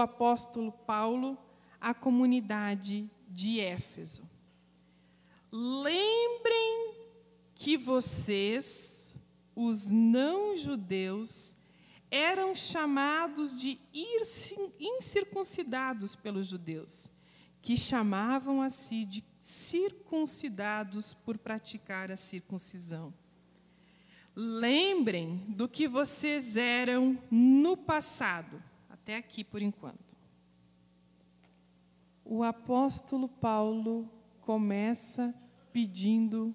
apóstolo Paulo à comunidade de Éfeso. Lembrem que vocês, os não-judeus, eram chamados de incircuncidados pelos judeus, que chamavam a si de circuncidados por praticar a circuncisão. Lembrem do que vocês eram no passado, até aqui por enquanto. O apóstolo Paulo começa pedindo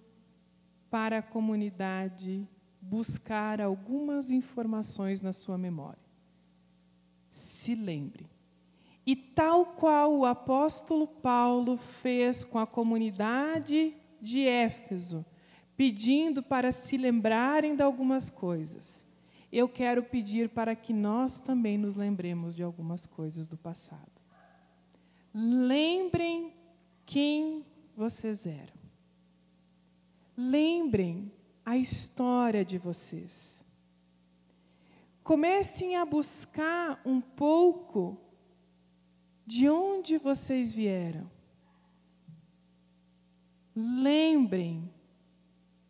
para a comunidade buscar algumas informações na sua memória. Se lembre. E tal qual o apóstolo Paulo fez com a comunidade de Éfeso, pedindo para se lembrarem de algumas coisas, eu quero pedir para que nós também nos lembremos de algumas coisas do passado. Lembrem quem vocês eram. Lembrem a história de vocês. Comecem a buscar um pouco de onde vocês vieram. Lembrem,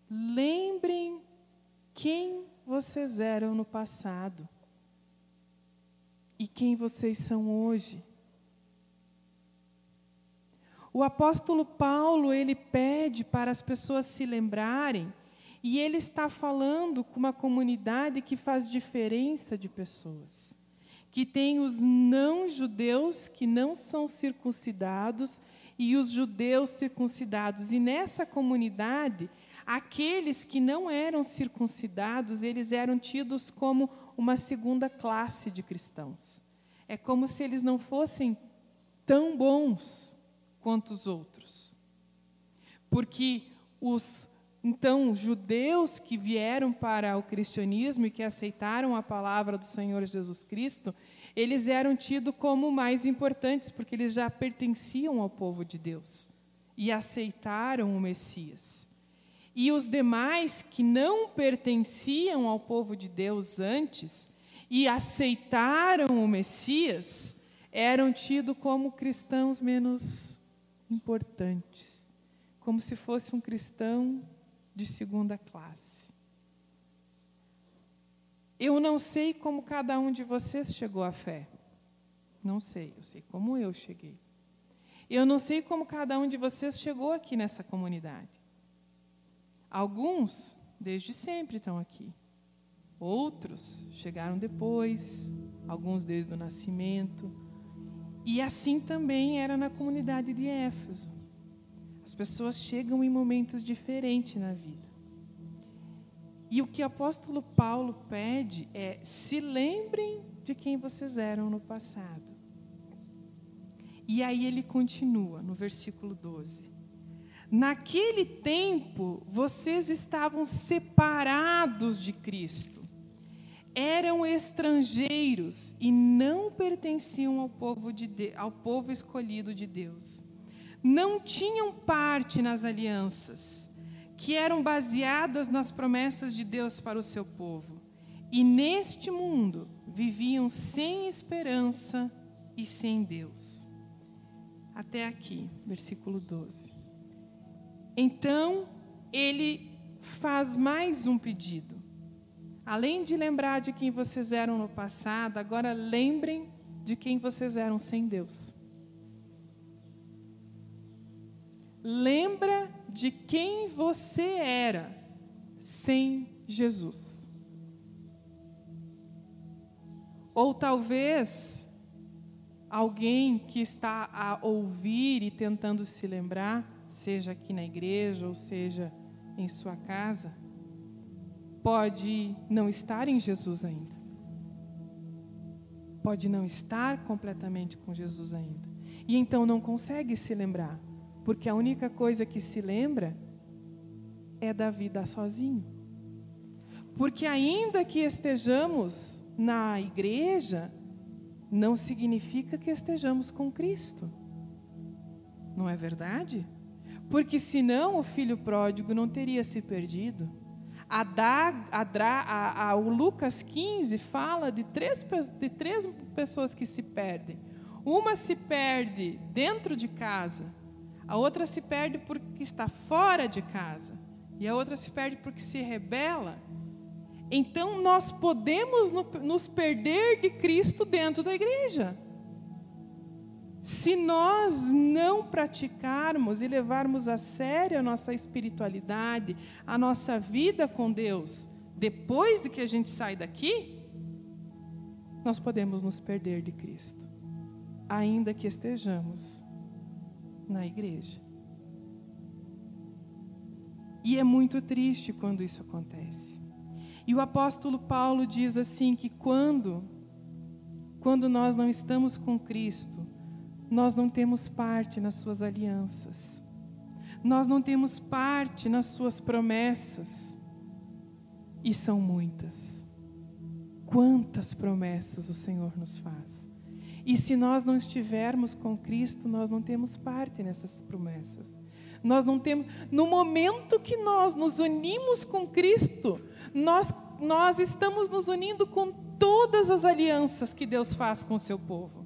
lembrem quem vocês eram no passado e quem vocês são hoje. O apóstolo Paulo, ele pede para as pessoas se lembrarem, e ele está falando com uma comunidade que faz diferença de pessoas que tem os não-judeus que não são circuncidados e os judeus circuncidados. E nessa comunidade, aqueles que não eram circuncidados, eles eram tidos como uma segunda classe de cristãos. É como se eles não fossem tão bons quanto os outros. Porque os então judeus que vieram para o cristianismo e que aceitaram a palavra do Senhor Jesus Cristo, eles eram tidos como mais importantes, porque eles já pertenciam ao povo de Deus e aceitaram o Messias. E os demais que não pertenciam ao povo de Deus antes e aceitaram o Messias, eram tidos como cristãos menos importantes, como se fosse um cristão de segunda classe. Eu não sei como cada um de vocês chegou à fé. Não sei, eu sei como eu cheguei. Eu não sei como cada um de vocês chegou aqui nessa comunidade. Alguns, desde sempre, estão aqui. Outros chegaram depois, alguns desde o nascimento. E assim também era na comunidade de Éfeso. As pessoas chegam em momentos diferentes na vida. E o que o apóstolo Paulo pede é: se lembrem de quem vocês eram no passado. E aí ele continua no versículo 12. Naquele tempo, vocês estavam separados de Cristo, eram estrangeiros e não pertenciam ao povo, de de, ao povo escolhido de Deus. Não tinham parte nas alianças que eram baseadas nas promessas de Deus para o seu povo. E neste mundo viviam sem esperança e sem Deus. Até aqui, versículo 12. Então, ele faz mais um pedido. Além de lembrar de quem vocês eram no passado, agora lembrem de quem vocês eram sem Deus. Lembra de quem você era sem Jesus. Ou talvez alguém que está a ouvir e tentando se lembrar, seja aqui na igreja ou seja em sua casa, pode não estar em Jesus ainda. Pode não estar completamente com Jesus ainda. E então não consegue se lembrar porque a única coisa que se lembra é da vida sozinho. Porque ainda que estejamos na igreja, não significa que estejamos com Cristo. Não é verdade? Porque senão o filho pródigo não teria se perdido. A Dag, a Dra, a, a, o Lucas 15 fala de três, de três pessoas que se perdem. Uma se perde dentro de casa, a outra se perde porque está fora de casa, e a outra se perde porque se rebela. Então nós podemos nos perder de Cristo dentro da igreja. Se nós não praticarmos e levarmos a sério a nossa espiritualidade, a nossa vida com Deus, depois de que a gente sai daqui, nós podemos nos perder de Cristo, ainda que estejamos na igreja. E é muito triste quando isso acontece. E o apóstolo Paulo diz assim que quando quando nós não estamos com Cristo, nós não temos parte nas suas alianças, nós não temos parte nas suas promessas, e são muitas. Quantas promessas o Senhor nos faz. E se nós não estivermos com Cristo, nós não temos parte nessas promessas. Nós não temos, no momento que nós nos unimos com Cristo, nós, nós estamos nos unindo com todas as alianças que Deus faz com o seu povo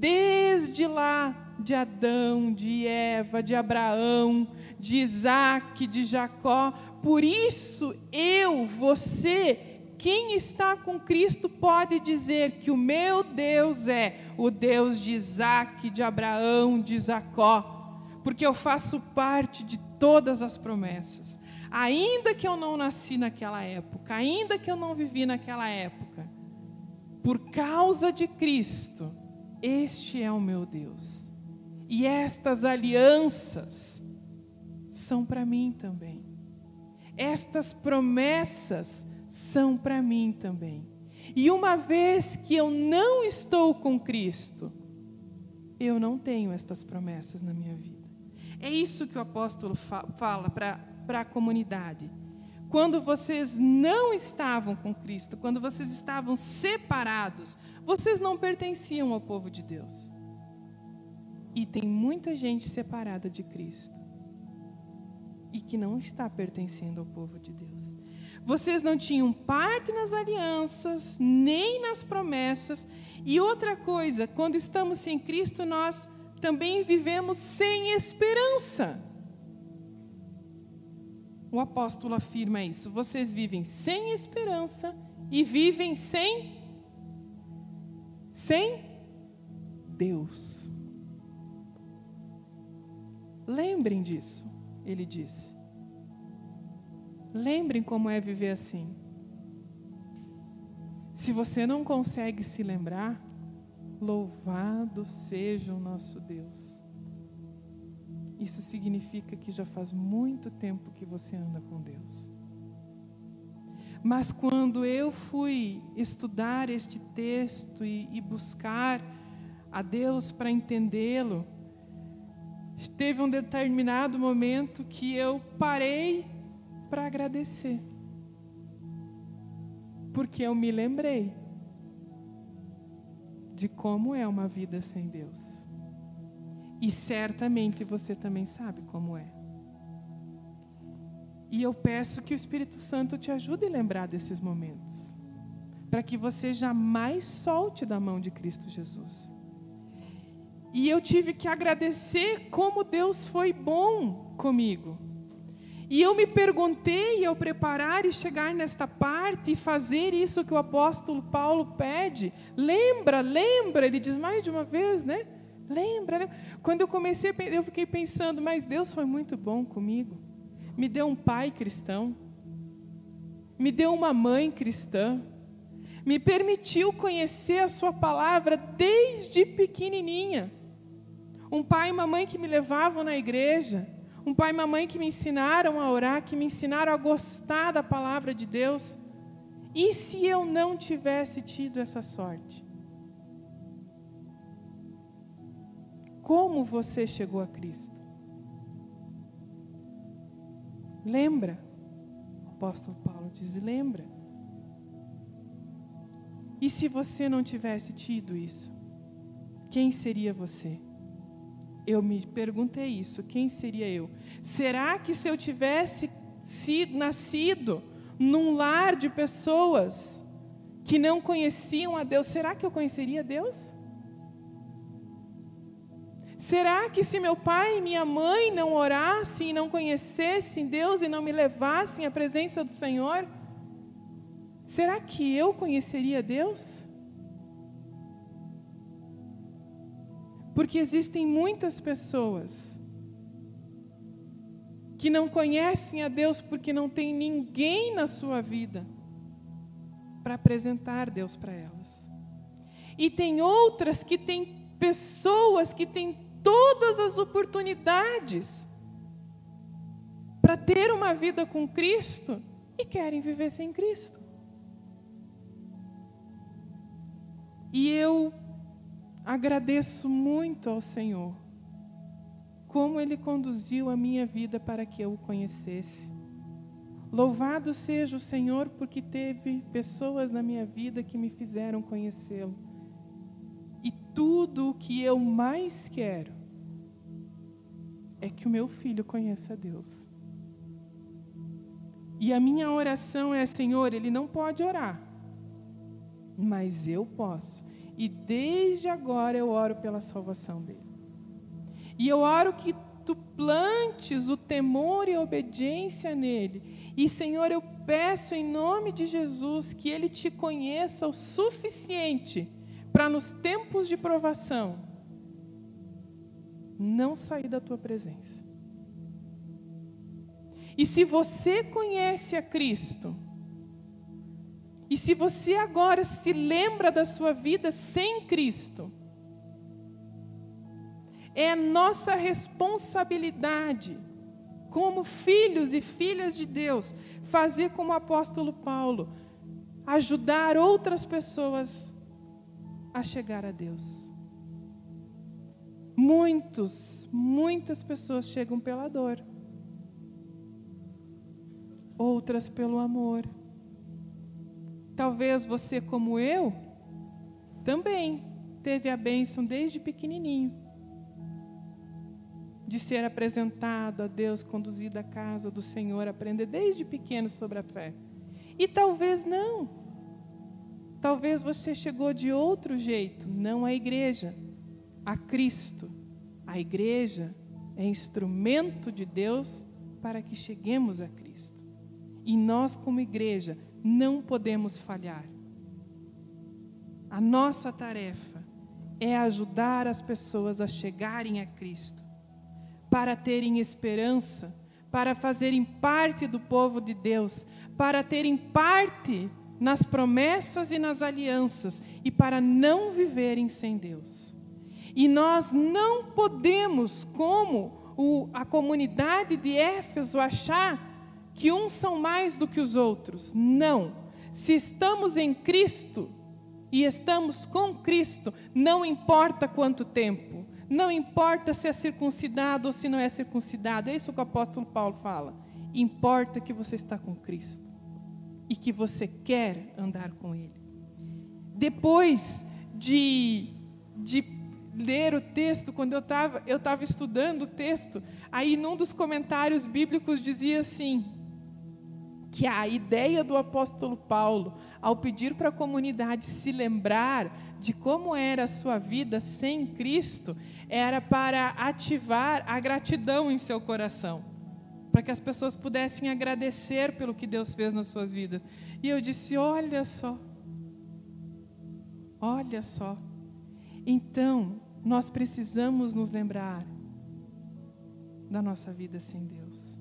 desde lá de Adão, de Eva, de Abraão, de Isaac, de Jacó. Por isso, eu, você, quem está com Cristo, pode dizer que o meu Deus é o Deus de Isaac, de Abraão, de Jacó, porque eu faço parte de todas as promessas. Ainda que eu não nasci naquela época, ainda que eu não vivi naquela época, por causa de Cristo, este é o meu Deus. E estas alianças são para mim também. Estas promessas são para mim também. E uma vez que eu não estou com Cristo, eu não tenho estas promessas na minha vida. É isso que o apóstolo fala para a comunidade. Quando vocês não estavam com Cristo, quando vocês estavam separados, vocês não pertenciam ao povo de Deus. E tem muita gente separada de Cristo e que não está pertencendo ao povo de Deus. Vocês não tinham parte nas alianças, nem nas promessas. E outra coisa, quando estamos sem Cristo, nós também vivemos sem esperança. O apóstolo afirma isso. Vocês vivem sem esperança e vivem sem sem Deus. Lembrem disso, ele disse. Lembrem como é viver assim. Se você não consegue se lembrar, louvado seja o nosso Deus. Isso significa que já faz muito tempo que você anda com Deus. Mas quando eu fui estudar este texto e, e buscar a Deus para entendê-lo, teve um determinado momento que eu parei para agradecer. Porque eu me lembrei de como é uma vida sem Deus. E certamente você também sabe como é. E eu peço que o Espírito Santo te ajude a lembrar desses momentos, para que você jamais solte da mão de Cristo Jesus. E eu tive que agradecer como Deus foi bom comigo. E eu me perguntei ao preparar e chegar nesta parte e fazer isso que o apóstolo Paulo pede. Lembra, lembra, ele diz mais de uma vez, né? Lembra, lembra? Quando eu comecei, eu fiquei pensando, mas Deus foi muito bom comigo. Me deu um pai cristão, me deu uma mãe cristã, me permitiu conhecer a Sua palavra desde pequenininha. Um pai e uma mãe que me levavam na igreja, um pai e uma mãe que me ensinaram a orar, que me ensinaram a gostar da palavra de Deus. E se eu não tivesse tido essa sorte? como você chegou a Cristo. Lembra? O apóstolo Paulo diz: lembra. E se você não tivesse tido isso, quem seria você? Eu me perguntei isso: quem seria eu? Será que se eu tivesse sido, nascido num lar de pessoas que não conheciam a Deus, será que eu conheceria Deus? Será que se meu pai e minha mãe não orassem e não conhecessem Deus e não me levassem à presença do Senhor, será que eu conheceria Deus? Porque existem muitas pessoas que não conhecem a Deus porque não tem ninguém na sua vida para apresentar Deus para elas. E tem outras que têm pessoas que têm todas as oportunidades para ter uma vida com Cristo e querem viver sem Cristo. E eu agradeço muito ao Senhor como Ele conduziu a minha vida para que eu o conhecesse. Louvado seja o Senhor, porque teve pessoas na minha vida que me fizeram conhecê-lo. Tudo o que eu mais quero é que o meu filho conheça Deus. E a minha oração é: Senhor, ele não pode orar, mas eu posso. E desde agora eu oro pela salvação dele. E eu oro que tu plantes o temor e a obediência nele. E, Senhor, eu peço em nome de Jesus que ele te conheça o suficiente para, nos tempos de provação, não sair da tua presença. E se você conhece a Cristo, e se você agora se lembra da sua vida sem Cristo, é nossa responsabilidade, como filhos e filhas de Deus, fazer como o apóstolo Paulo, ajudar outras pessoas a chegar a Deus. Muitos, muitas pessoas chegam pela dor, outras pelo amor. Talvez você, como eu, também teve a bênção desde pequenininho de ser apresentado a Deus, conduzido à casa do Senhor, aprender desde pequeno sobre a fé. E talvez não. Talvez você chegou de outro jeito, não à igreja, a Cristo. A igreja é instrumento de Deus para que cheguemos a Cristo. E nós, como igreja, não podemos falhar. A nossa tarefa é ajudar as pessoas a chegarem a Cristo para terem esperança, para fazerem parte do povo de Deus, para terem parte nas promessas e nas alianças e para não viverem sem Deus. E nós não podemos, como o, a comunidade de Éfeso, achar que uns são mais do que os outros. Não. Se estamos em Cristo e estamos com Cristo, não importa quanto tempo, não importa se é circuncidado ou se não é circuncidado, é isso que o apóstolo Paulo fala. Importa que você está com Cristo e que você quer andar com Ele. Depois de, de ler o texto, quando eu estava eu tava estudando o texto, aí num dos comentários bíblicos dizia assim: que a ideia do apóstolo Paulo, ao pedir para a comunidade se lembrar de como era a sua vida sem Cristo, era para ativar a gratidão em seu coração, para que as pessoas pudessem agradecer pelo que Deus fez nas suas vidas. E eu disse: olha só, olha só. Então, nós precisamos nos lembrar da nossa vida sem Deus,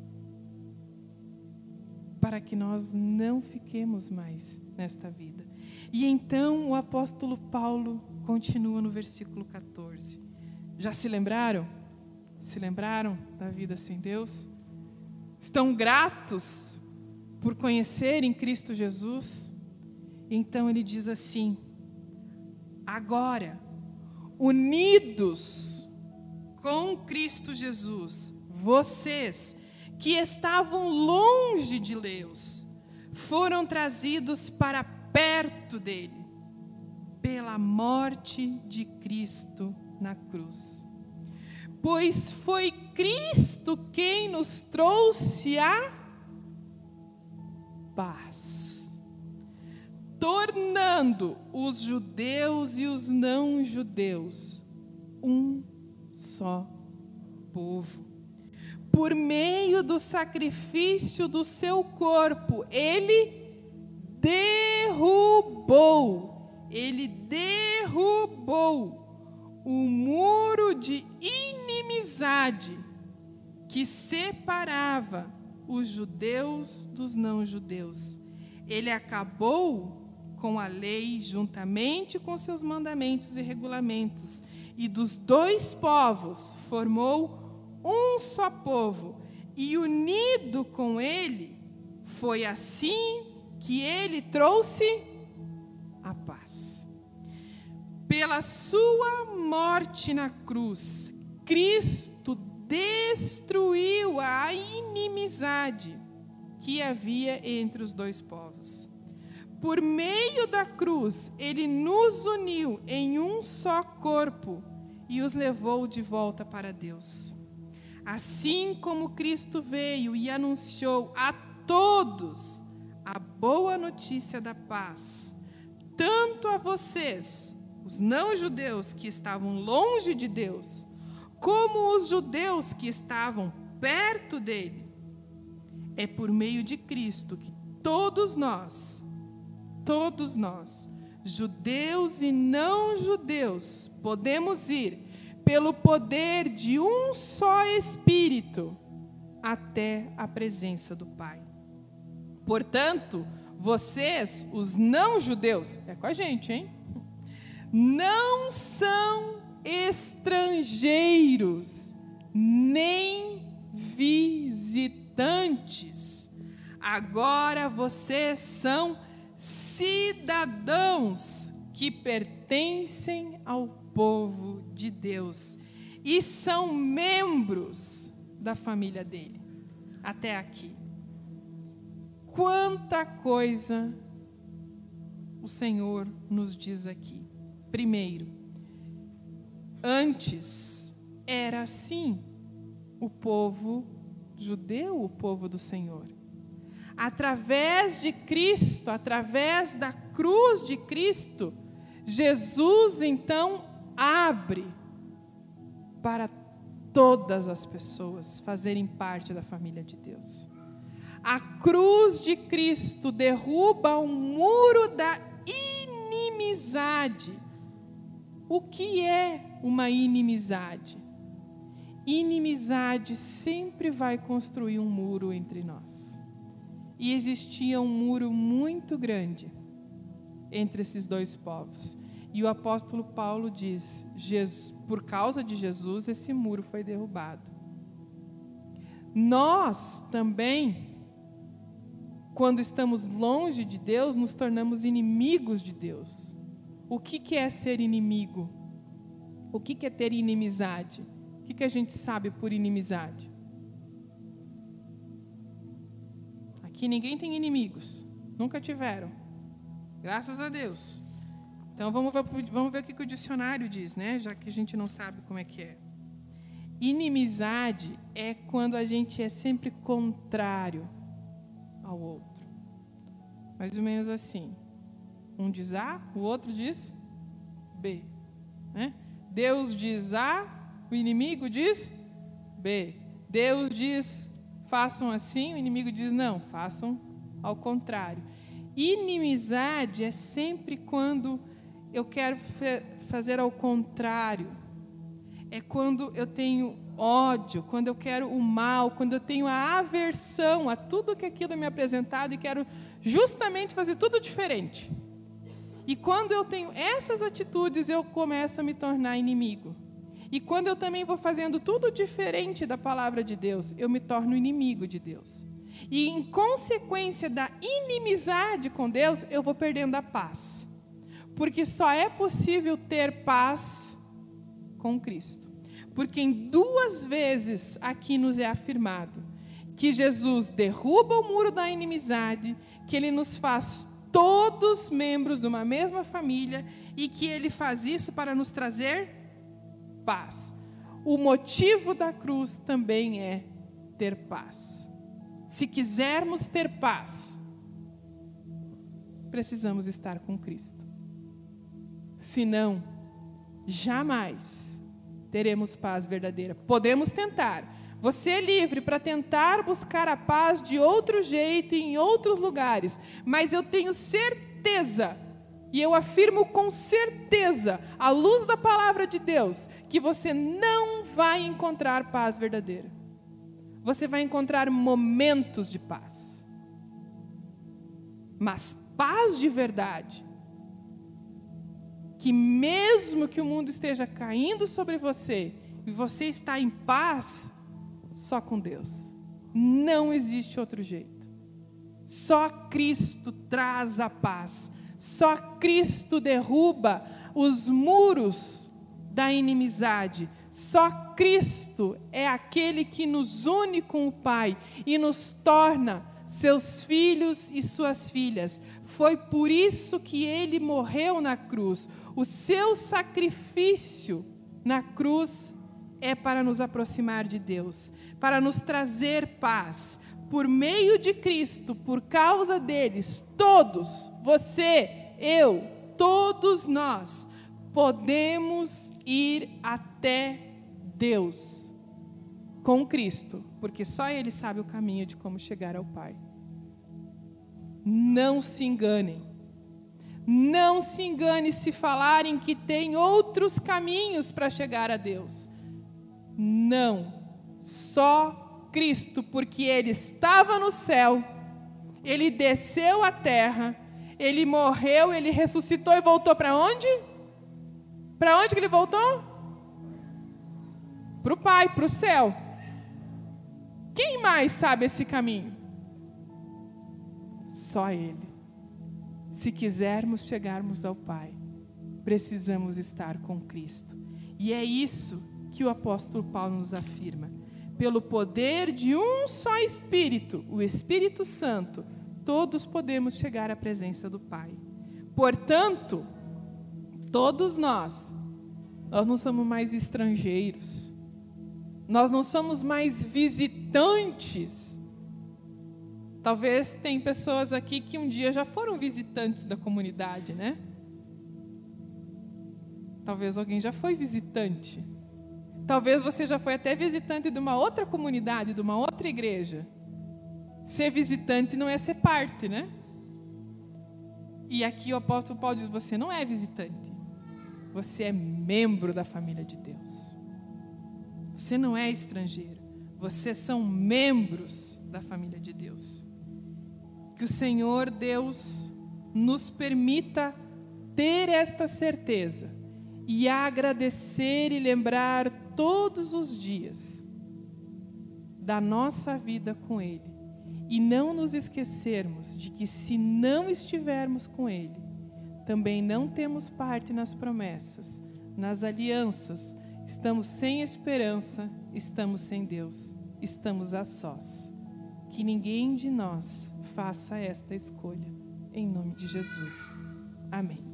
para que nós não fiquemos mais nesta vida. E então o apóstolo Paulo continua no versículo 14. Já se lembraram? Se lembraram da vida sem Deus? Estão gratos por conhecerem Cristo Jesus? Então ele diz assim: agora, unidos com Cristo Jesus, vocês que estavam longe de Deus, foram trazidos para perto dele, pela morte de Cristo na cruz. Pois foi Cristo quem nos trouxe a paz, tornando os judeus e os não-judeus um só povo. Por meio do sacrifício do seu corpo, ele derrubou, ele derrubou o muro de inimizade que separava os judeus dos não-judeus. Ele acabou com a lei juntamente com seus mandamentos e regulamentos, e dos dois povos formou um só povo, e unido com ele, foi assim que ele trouxe a paz. Pela sua morte na cruz, Cristo destruiu a inimizade que havia entre os dois povos. Por meio da cruz, ele nos uniu em um só corpo e os levou de volta para Deus. Assim como Cristo veio e anunciou a todos a boa notícia da paz, tanto a vocês, os não-judeus que estavam longe de Deus, como os judeus que estavam perto dele. É por meio de Cristo que todos nós, todos nós, judeus e não judeus, podemos ir pelo poder de um só Espírito até a presença do Pai. Portanto, vocês, os não judeus, é com a gente, hein? Não são estrangeiros, nem visitantes. Agora vocês são cidadãos que pertencem ao povo de Deus e são membros da família dele. Até aqui. Quanta coisa o Senhor nos diz aqui. Primeiro, Antes era assim o povo judeu, o povo do Senhor. Através de Cristo, através da cruz de Cristo, Jesus então abre para todas as pessoas fazerem parte da família de Deus. A cruz de Cristo derruba o muro da inimizade. O que é uma inimizade. Inimizade sempre vai construir um muro entre nós. E existia um muro muito grande entre esses dois povos. E o apóstolo Paulo diz: por causa de Jesus, esse muro foi derrubado. Nós também, quando estamos longe de Deus, nos tornamos inimigos de Deus. O que é ser inimigo? O que é ter inimizade? O que a gente sabe por inimizade? Aqui ninguém tem inimigos. Nunca tiveram. Graças a Deus. Então vamos ver, vamos ver o que o dicionário diz, né? Já que a gente não sabe como é que é. Inimizade é quando a gente é sempre contrário ao outro. Mais ou menos assim. Um diz A, o outro diz B. Né? Deus diz A, o inimigo diz B. Deus diz façam assim, o inimigo diz não, façam ao contrário. Inimizade é sempre quando eu quero fazer ao contrário. É quando eu tenho ódio, quando eu quero o mal, quando eu tenho a aversão a tudo que aquilo me é apresentado e quero justamente fazer tudo diferente. E quando eu tenho essas atitudes, eu começo a me tornar inimigo. E quando eu também vou fazendo tudo diferente da palavra de Deus, eu me torno inimigo de Deus. E em consequência da inimizade com Deus, eu vou perdendo a paz. Porque só é possível ter paz com Cristo. Porque em duas vezes aqui nos é afirmado que Jesus derruba o muro da inimizade, que ele nos faz todos membros de uma mesma família e que ele faz isso para nos trazer paz. O motivo da cruz também é ter paz. Se quisermos ter paz, precisamos estar com Cristo. Senão, jamais teremos paz verdadeira. Podemos tentar. Você é livre para tentar buscar a paz de outro jeito em outros lugares, mas eu tenho certeza, e eu afirmo com certeza, à luz da palavra de Deus, que você não vai encontrar paz verdadeira. Você vai encontrar momentos de paz. Mas paz de verdade, que mesmo que o mundo esteja caindo sobre você e você está em paz, só com Deus. Não existe outro jeito. Só Cristo traz a paz. Só Cristo derruba os muros da inimizade. Só Cristo é aquele que nos une com o Pai e nos torna seus filhos e suas filhas. Foi por isso que ele morreu na cruz. O seu sacrifício na cruz é para nos aproximar de Deus, para nos trazer paz. Por meio de Cristo, por causa deles, todos, você, eu, todos nós, podemos ir até Deus com Cristo, porque só Ele sabe o caminho de como chegar ao Pai. Não se enganem. Não se engane se falarem que tem outros caminhos para chegar a Deus. Não. Só Cristo, porque Ele estava no céu, Ele desceu à terra, Ele morreu, Ele ressuscitou e voltou para onde? Para onde que Ele voltou? Para o Pai, para o céu. Quem mais sabe esse caminho? Só Ele. Se quisermos chegarmos ao Pai, precisamos estar com Cristo. E é isso que o apóstolo Paulo nos afirma. Pelo poder de um só Espírito, o Espírito Santo, todos podemos chegar à presença do Pai. Portanto, todos nós, nós não somos mais estrangeiros, nós não somos mais visitantes Talvez tem pessoas aqui que um dia já foram visitantes da comunidade, né? Talvez alguém já foi visitante. Talvez você já foi até visitante de uma outra comunidade, de uma outra igreja. Ser visitante não é ser parte, né? E aqui o apóstolo Paulo diz: você não é visitante, você é membro da família de Deus. Você não é estrangeiro, vocês são membros da família de Deus. Que o Senhor Deus nos permita ter esta certeza e agradecer e lembrar todos os dias da nossa vida com Ele. E não nos esquecermos de que, se não estivermos com Ele, também não temos parte nas promessas, nas alianças, estamos sem esperança, estamos sem Deus, estamos a sós. Que ninguém de nós faça esta escolha. Em nome de Jesus. Amém.